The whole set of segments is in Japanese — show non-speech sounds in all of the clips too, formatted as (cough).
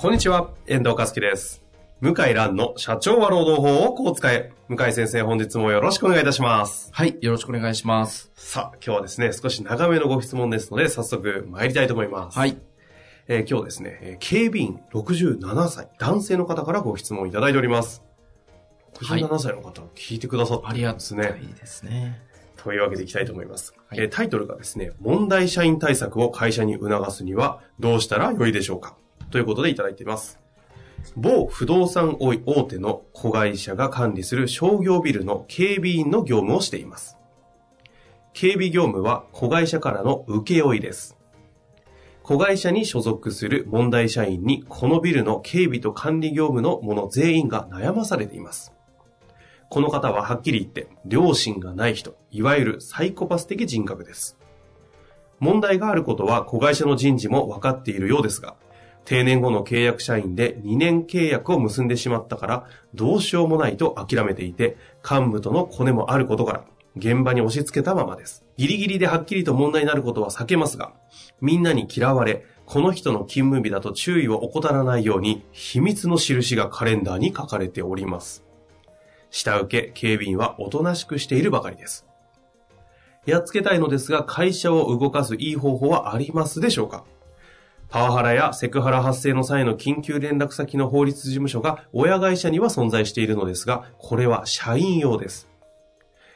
こんにちは、遠藤和樹です。向井蘭の社長は労働法をこう使え。向井先生、本日もよろしくお願いいたします。はい、よろしくお願いします。さあ、今日はですね、少し長めのご質問ですので、早速参りたいと思います。はい。えー今日ですね、えー警備員67歳、男性の方からご質問いただいております。はい67歳の方、聞いてくださったんありがですたいね。ですね。というわけでいきたいと思います。はいえータイトルがですね、問題社員対策を会社に促すにはどうしたらよいでしょうかということでいただいています。某不動産大手の子会社が管理する商業ビルの警備員の業務をしています。警備業務は子会社からの請負です。子会社に所属する問題社員にこのビルの警備と管理業務の者全員が悩まされています。この方ははっきり言って、良心がない人、いわゆるサイコパス的人格です。問題があることは子会社の人事も分かっているようですが、定年後の契約社員で2年契約を結んでしまったから、どうしようもないと諦めていて、幹部とのコネもあることから、現場に押し付けたままです。ギリギリではっきりと問題になることは避けますが、みんなに嫌われ、この人の勤務日だと注意を怠らないように、秘密の印がカレンダーに書かれております。下請け、警備員はおとなしくしているばかりです。やっつけたいのですが、会社を動かすいい方法はありますでしょうか？パワハラやセクハラ発生の際の緊急連絡先の法律事務所が親会社には存在しているのですが、これは社員用です。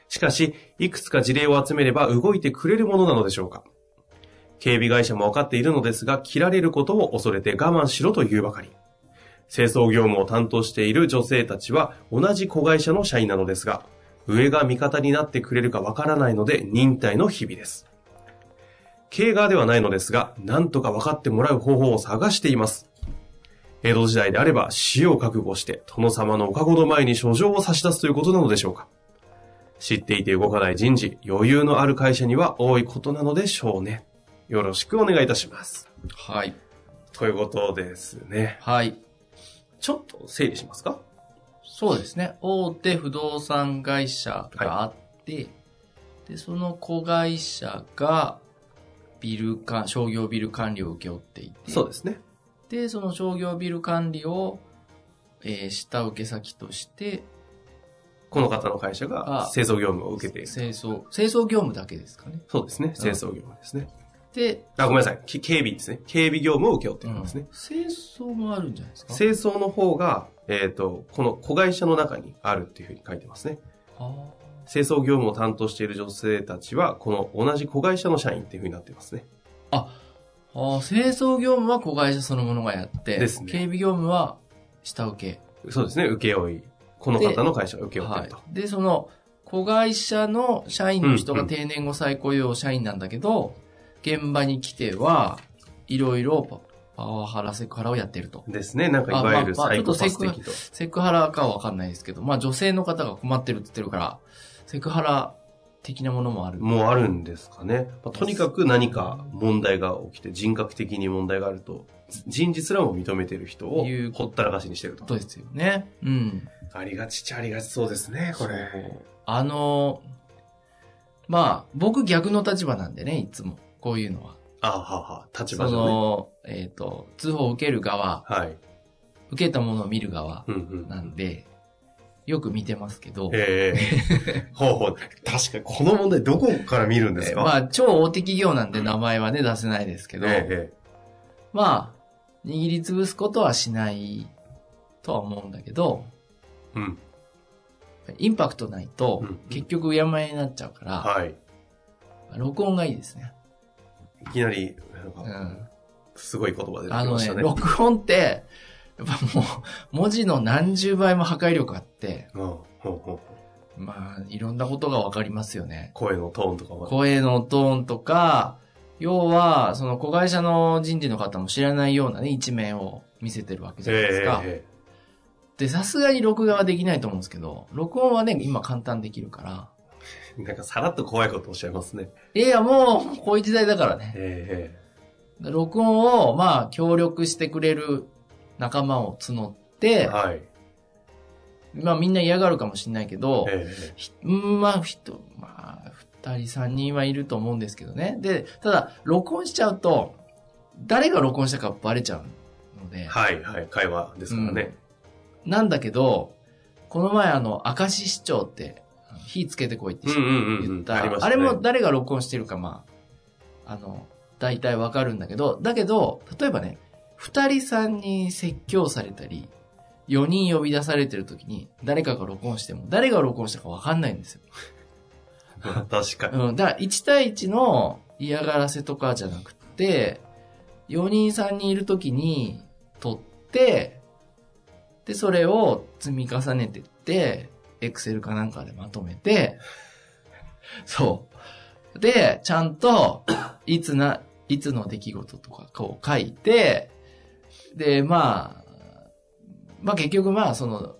しかし、いくつか事例を集めれば動いてくれるものなのでしょうか警備会社も分かっているのですが、切られることを恐れて我慢しろというばかり。清掃業務を担当している女性たちは同じ子会社の社員なのですが、上が味方になってくれるかわからないので忍耐の日々です。経営側ではないのですが、なんとか分かってもらう方法を探しています。江戸時代であれば死を覚悟して殿様のおかごの前に書状を差し出すということなのでしょうか。知っていて動かない人事、余裕のある会社には多いことなのでしょうね。よろしくお願いいたします。はい。ということですね。はい。ちょっと整理しますか？そうですね。大手不動産会社があって、で、その子会社が、ビルか、商業ビル管理を請け負っていて、そうですね。で、その商業ビル管理を、えー下請け先として、この方の会社があ清掃業務を受けている。清掃、清掃業務だけですかね。そうですね。清掃業務ですね。で、あ、ごめんなさい。き警備ですね。警備業務を請け負っているんですね。清掃もあるんじゃないですか？清掃の方が、えっ、と、この子会社の中にあるっていうふうに書いてますね。あ清掃業務を担当している女性たちは、この同じ子会社の社員っていうふうになってますね。ああ、清掃業務は子会社そのものがやって、ですね警備業務は下請け。そうですね。請負。この方の会社が請け負ってはいると。。で、その、子会社の社員の人が定年後再雇用社員なんだけど、現場に来ては、いろいろパパワハラ、セクハラをやってると。ですね。なんかいわゆるあまあまあサイコパスちょっ的と。セクハラかはわかんないですけど、まあ女性の方が困ってるって言ってるから、セクハラ的なものもある。もうあるんですかね。まあとにかく何か問題が起きて、人格的に問題があると、人事すらも認めてる人をほったらかしにしてるとこ。とですよね。うん。ありがちっちゃありがちそうですね、これ。そうあの、まあ、僕逆の立場なんでね、いつも。こういうのは。あはは、立そ場上ね。の、えっ、と、通報を受ける側、はい。受けたものを見る側うんうん。なんで、よく見てますけど、ええほうほう。確かに、この問題どこから見るんですか、まあ、超大手企業なんで名前はね、出せないですけど、ええまあ、握りつぶすことはしないとは思うんだけど、うん。インパクトないとうん、結局うやまやになっちゃうから、はい。録音がいいですね。いきなり、うん。すごい言葉出てきあのね、ましたね。録音って、やっぱもう、文字の何十倍も破壊力あって、うんほうほうまあ、いろんなことがわかりますよね。声のトーンとかも。声のトーンとか、要は、その子会社の人事の方も知らないようなね、一面を見せてるわけじゃないですか。えで、さすがに録画はできないと思うんですけど、録音はね、今簡単できるから。えなんかさらっと怖いことおっしゃいますね。いやいや、もう、こういう時代だからね。えで録音を、まあ、協力してくれる仲間を募っえて、はい。まあみんな嫌がるかもしれないけど、えひうんまあ、人、まあ、二人三人はいると思うんですけどね。で、ただ、録音しちゃうと、誰が録音したかバレちゃうのでえ、はい、はい。会話ですからね。なんだけど、この前あの、明石市長って、火つけてこいってうんうんうんうん言った、あれも誰が録音してるか、まあ、あの、大体わかるんだけど、だけど、例えばね、二人三人説教されたり、四人呼び出されてる時に、誰かが録音しても、誰が録音したかわかんないんですよ。ま (laughs) あ確かに。うん、だから1対1の嫌がらせとかじゃなくて、4人3人いる時に撮って、で、それを積み重ねてって、エクセルかなんかでまとめて、そう。で、ちゃんと、いつな、いつの出来事とかこう書いて、で、まあ、まあ結局まあその、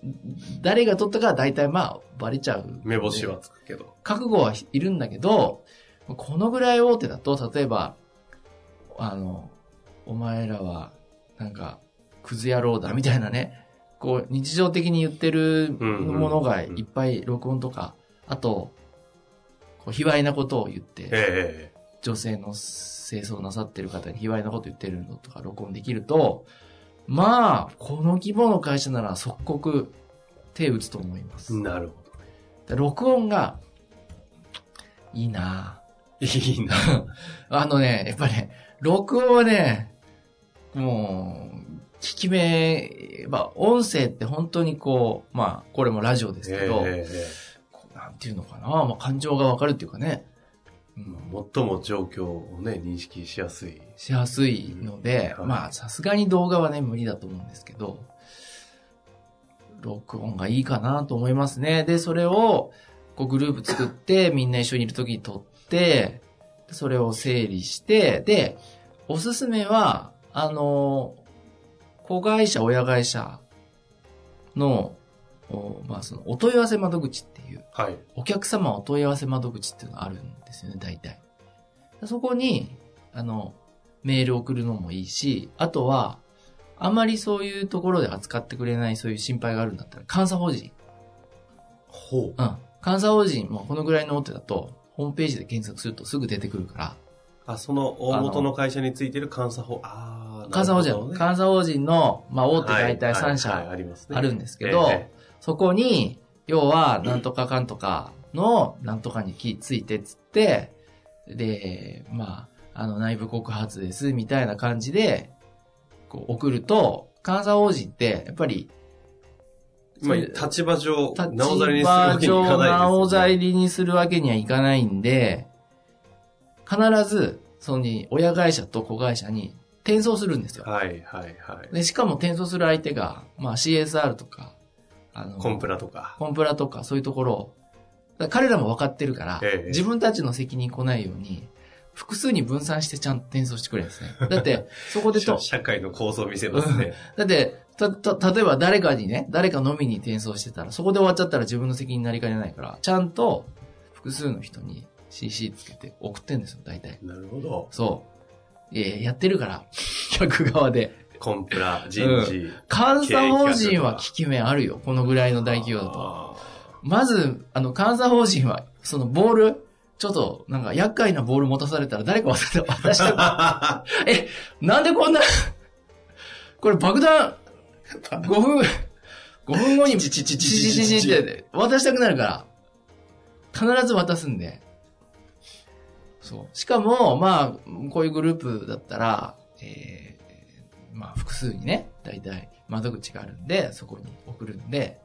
誰が撮ったかは大体まあバレちゃう。目星はつくけど。覚悟はいるんだけど、このぐらい大手だと、例えば、あの、お前らは、なんか、クズ野郎だ、みたいなね、こう、日常的に言ってるものがいっぱい録音とか、あと、こう、卑猥なことを言って、ええ女性の清掃なさってる方に卑猥なこと言ってるのとか録音できると、まあ、この規模の会社なら即刻手打つと思います。なるほで録音が、いいなど。いいな。ぁ (laughs) あのね、やっぱね、録音はね、もう、聞き目、まあ、音声って本当にこう、まあ、これもラジオですけど、えこうなんていうのかな、まあ、感情がわかるっていうかね、最も状況をね、認識しやすい。しやすいので、うんまあ、さすがに動画はね、無理だと思うんですけど、録音がいいかなと思いますね。で、それを、こうグループ作って、みんな一緒にいるときに撮って、それを整理して、で、おすすめは、あの、子会社、親会社の、おまあ、その、お問い合わせ窓口っていう、はい。お客様お問い合わせ窓口っていうのがあるんですよね、大体。そこに、あの、メール送るのもいいし、あとは、あまりそういうところで扱ってくれないそういう心配があるんだったら、監査法人。ほう。うん。監査法人もこのぐらいの大手だと、ホームページで検索するとすぐ出てくるから、あ、その大元の会社についてる監査法。ああ、監査法人、監査法人の、まあ大手大体3はいはいはい社ありますねあるんですけど、えそこに、要は、なんとかかんとかの、なんとかにきついてっつって、で、まあ、あの、内部告発です、みたいな感じで、こう、送ると、監査法人って、やっぱり、えまあ、立場上、立なおざりにするわ場けにいかないね。なおざりにするわけにはいかないんで、必ず、その、親会社と子会社に転送するんですよ。はいはいはい。で、しかも転送する相手が、まあ CSR とか、あの、コンプラとか。コンプラとかそういうところを、彼らも分かってるから、ええ自分たちの責任来ないように、複数に分散してちゃんと転送してくれるんですね。だって、(laughs) そこでと、社会の構想を見せますね。だって、た、た、例えば誰かにね、誰か飲みに転送してたら、そこで終わっちゃったら自分の責任になりかねないから、ちゃんと複数の人に CC つけて送ってんですよ、大体。なるほど。そう。いやいややってるから、(laughs) 客側で。コンプラ、人事。監査法人は効き目あるよ、このぐらいの大企業だと。あまず、あの、監査法人は、そのボール、ちょっと、なんか、厄介なボール持たされたら誰か渡して、渡したく、え、なんでこんな、これ爆弾、5分、5分後に、チチチチチチチって渡したくなるから、必ず渡すんで。そう。しかも、まあ、こういうグループだったら、えー、まあ、複数にね、大体窓口があるんで、そこに送るんで、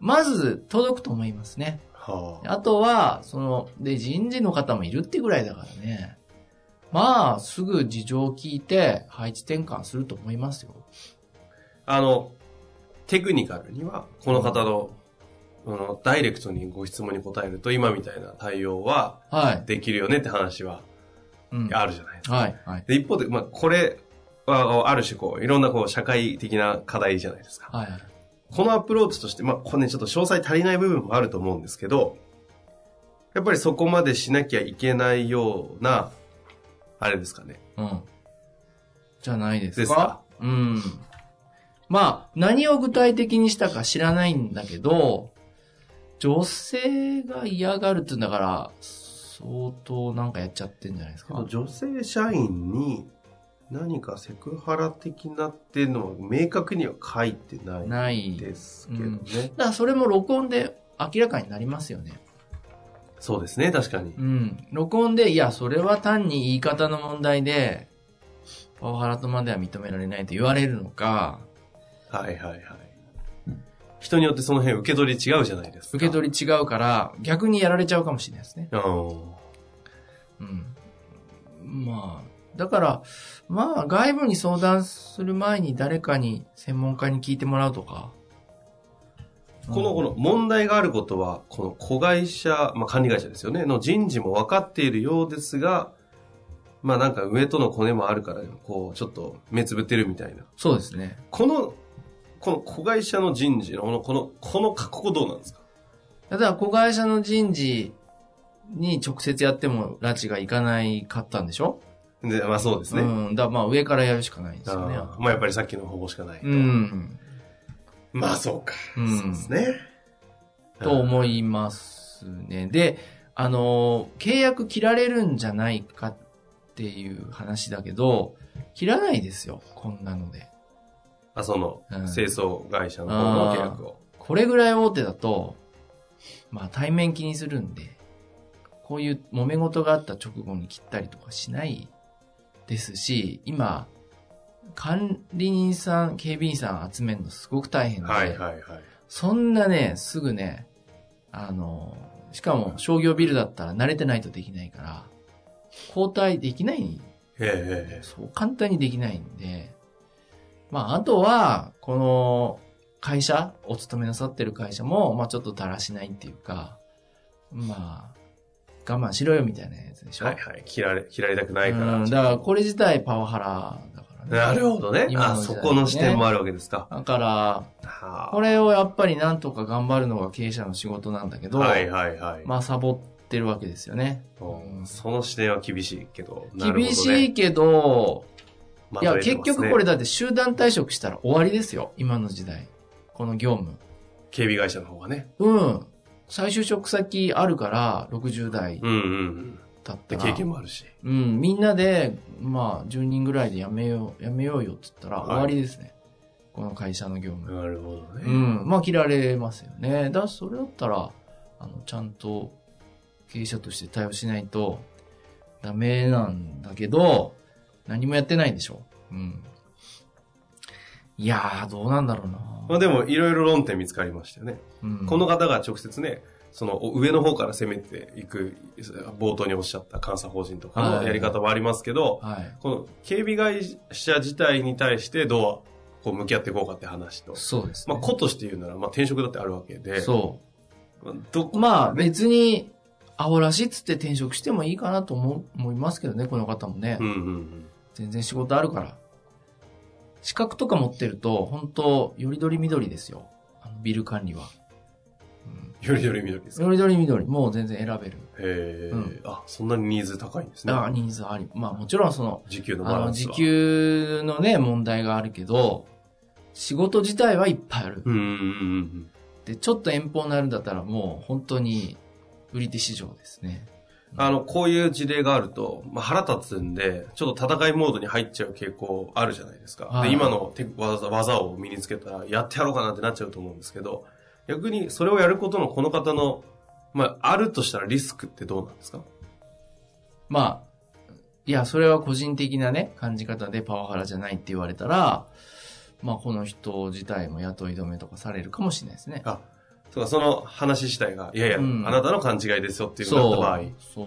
まず届くと思いますね。はあ。あとは、その、で、人事の方もいるってぐらいだからね。まあ、すぐ事情を聞いて、配置転換すると思いますよ。あの、テクニカルには、この方の、あの、ダイレクトにご質問に答えると、今みたいな対応ははい。できるよねって話はうんあるじゃないですか。はい。はい。で、一方で、まあ、これは、ある種こう、いろんなこう、社会的な課題じゃないですか。はい。はい。このアプローチとして、まあ、これね、ちょっと詳細足りない部分もあると思うんですけど、やっぱりそこまでしなきゃいけないような、あれですかね。うん。じゃないですか？ですか？うん。まあ、何を具体的にしたか知らないんだけど、女性が嫌がるって言うんだから、相当なんかやっちゃってんじゃないですか？女性社員に何かセクハラ的なっていうのは明確には書いてない。ですけどね。うんだからそれも録音で明らかになりますよね。そうですね、確かに。うん。録音で、いや、それは単に言い方の問題で、パワハラとまでは認められないと言われるのか、はいはいはい。人によってその辺受け取り違うじゃないですか。受け取り違うから、逆にやられちゃうかもしれないですね。り。うん。うん。まあ、だから、まあ、外部に相談する前に誰かに、専門家に聞いてもらうとか。この、この問題があることは、この子会社、まあ管理会社ですよね、の人事も分かっているようですが、まあなんか上とのコネもあるから、こう、ちょっと目つぶってるみたいな。そうですね。この、この子会社の人事の、この、この、この格好どうなんですか？だから、子会社の人事に直接やっても拉致がいかないかったんでしょ？で、まあそうですね。うん。だまあ、上からやるしかないんですよね。まあやっぱりさっきの方法しかないと。うん。まあそうか。うんそうですね。と思いますね。で、あの、契約切られるんじゃないかっていう話だけど、切らないですよ、こんなので。あ、その、うん清掃会社の方の契約を。これぐらい大手だと、まあ対面気にするんで、こういう揉め事があった直後に切ったりとかしないですし、今、管理人さん、警備員さん集めるのすごく大変で、はいはいはい。そんなね、すぐね、あの、しかも商業ビルだったら慣れてないとできないから、交代できない、ええそう簡単にできないんで、まあ、あとは、この会社、お勤めなさってる会社も、まあちょっとだらしないっていうか、まあ、我慢しろよみたいなやつでしょ？はいはい。切られ、切られたくないから。うん、だからこれ自体パワハラだからね。なるほどね。ねそこの視点もあるわけですか。だから、はあこれをやっぱりなんとか頑張るのが経営者の仕事なんだけど、はいはいはい。まあ、サボってるわけですよね。うんその視点は厳しいけど。どね厳しいけど、いや、結局これだって集団退職したら終わりですよ。今の時代。この業務。警備会社の方がね。うん。再就職先あるから、60代うんうんうん。で、だっ。経験もあるし。うん。みんなで、まあ、10人ぐらいで辞めよう、辞めようよって言ったらはい終わりですね。この会社の業務。なるほどね。うん。まあ、切られますよね。だそれだったら、あの、ちゃんと経営者として対応しないとダメなんだけど、何もやってないでしょ。うん。いやー、どうなんだろうな。まあでも、いろいろ論点見つかりましたよね。うん、この方が直接ね、その上の方から攻めていく、冒頭におっしゃった監査法人とかのやり方はありますけど、はい。この警備会社自体に対してどうこう向き合っていこうかって話と、そうです、ね。まあ、子として言うなら、まあ、転職だってあるわけで、そどう。まあ、別に、アホらしいっつって転職してもいいかなと思う思いますけどね、この方もね。うんうんうん。全然仕事あるから。資格とか持ってると、本当よりどりみどりですよ。あのビル管理は。うんよりより緑ですか？よりどりみどり、もう全然選べる。へえ、うんあ、そんなにニーズ高いんですね。あニーズあり。まあもちろんその、時給のバランスは。時。給のね、問題があるけど、仕事自体はいっぱいある。うんうんうんうん。で、ちょっと遠方になるんだったらもう本当に売り手市場ですね。あの、こういう事例があると、まあ、腹立つんで、ちょっと戦いモードに入っちゃう傾向あるじゃないですか。はいで、今の手技技を身につけたら、やってやろうかなってなっちゃうと思うんですけど、逆にそれをやることのこの方の、まあ、あるとしたらリスクってどうなんですか？まあ、いや、それは個人的なね、感じ方でパワハラじゃないって言われたら、まあこの人自体も雇い止めとかされるかもしれないですね。あ、そうか、その話自体が、いやいや、うんあなたの勘違いですよっていうのだった場合、そう。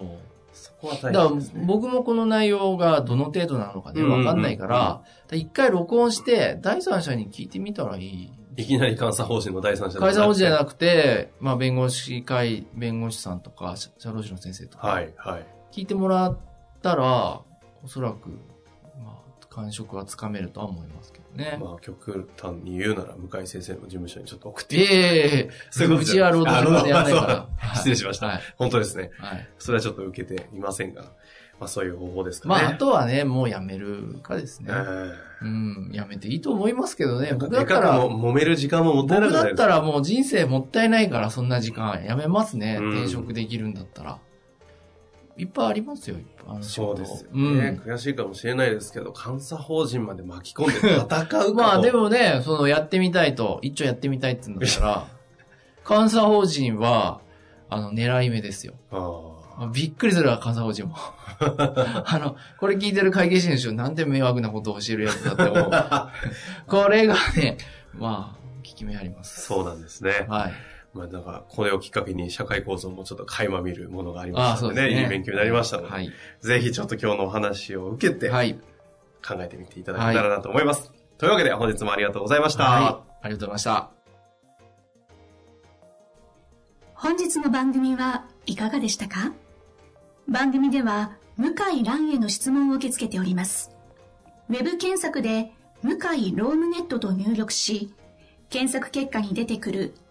そこは大変ですね。僕もこの内容がどの程度なのかね、わかんないから、うんうん回録音して、第三者に聞いてみたらいい。いきなり監査法人の第三者会社法人じゃくなくて、まあ弁護士会、弁護士さんとか、社社労士の先生とか、はい、はい。聞いてもらったら、おそらく、まあ、感触はつかめるとは思いますけどね。まあ、極端に言うなら、向井先生の事務所にちょっと送って。ええそういうことうちは労働者でやらないから失礼しましたはい。本当ですね。はい。それはちょっと受けていませんが、まあそういう方法ですかね。まあ、あとはね、もうやめるかですね。えうん、やめていいと思いますけどね。え僕だったら、も揉める時間ももったいないですったらもう人生もったいないから、そんな時間やめますね。うん転職できるんだったら。いっぱいありますよ、いっぱいそうですようんね、悔しいかもしれないですけど、監査法人まで巻き込んで戦うかまあでも。もね、そのやってみたいと、一応やってみたいって言うんだったら、(laughs) 監査法人は、あの、狙い目ですよ。びっくりするわ、監査法人も。(laughs) あの、これ聞いてる会計士の人、なんて迷惑なことを教えるやつだって思う。(laughs) これがね、まあ、効き目あります。そうなんですね。はい。まあなんか、これをきっかけに社会構造もちょっと垣間見るものがありましたのでね、ね。いい勉強になりましたので、はい。ぜひちょっと今日のお話を受けて、はい。考えてみていただけたらなと思います。というわけで本日もありがとうございました。はい。ありがとうございました。本日の番組はいかがでしたか？番組では向井蘭への質問を受け付けております。ウェブ検索で向井ロームネットと入力し、検索結果に出てくる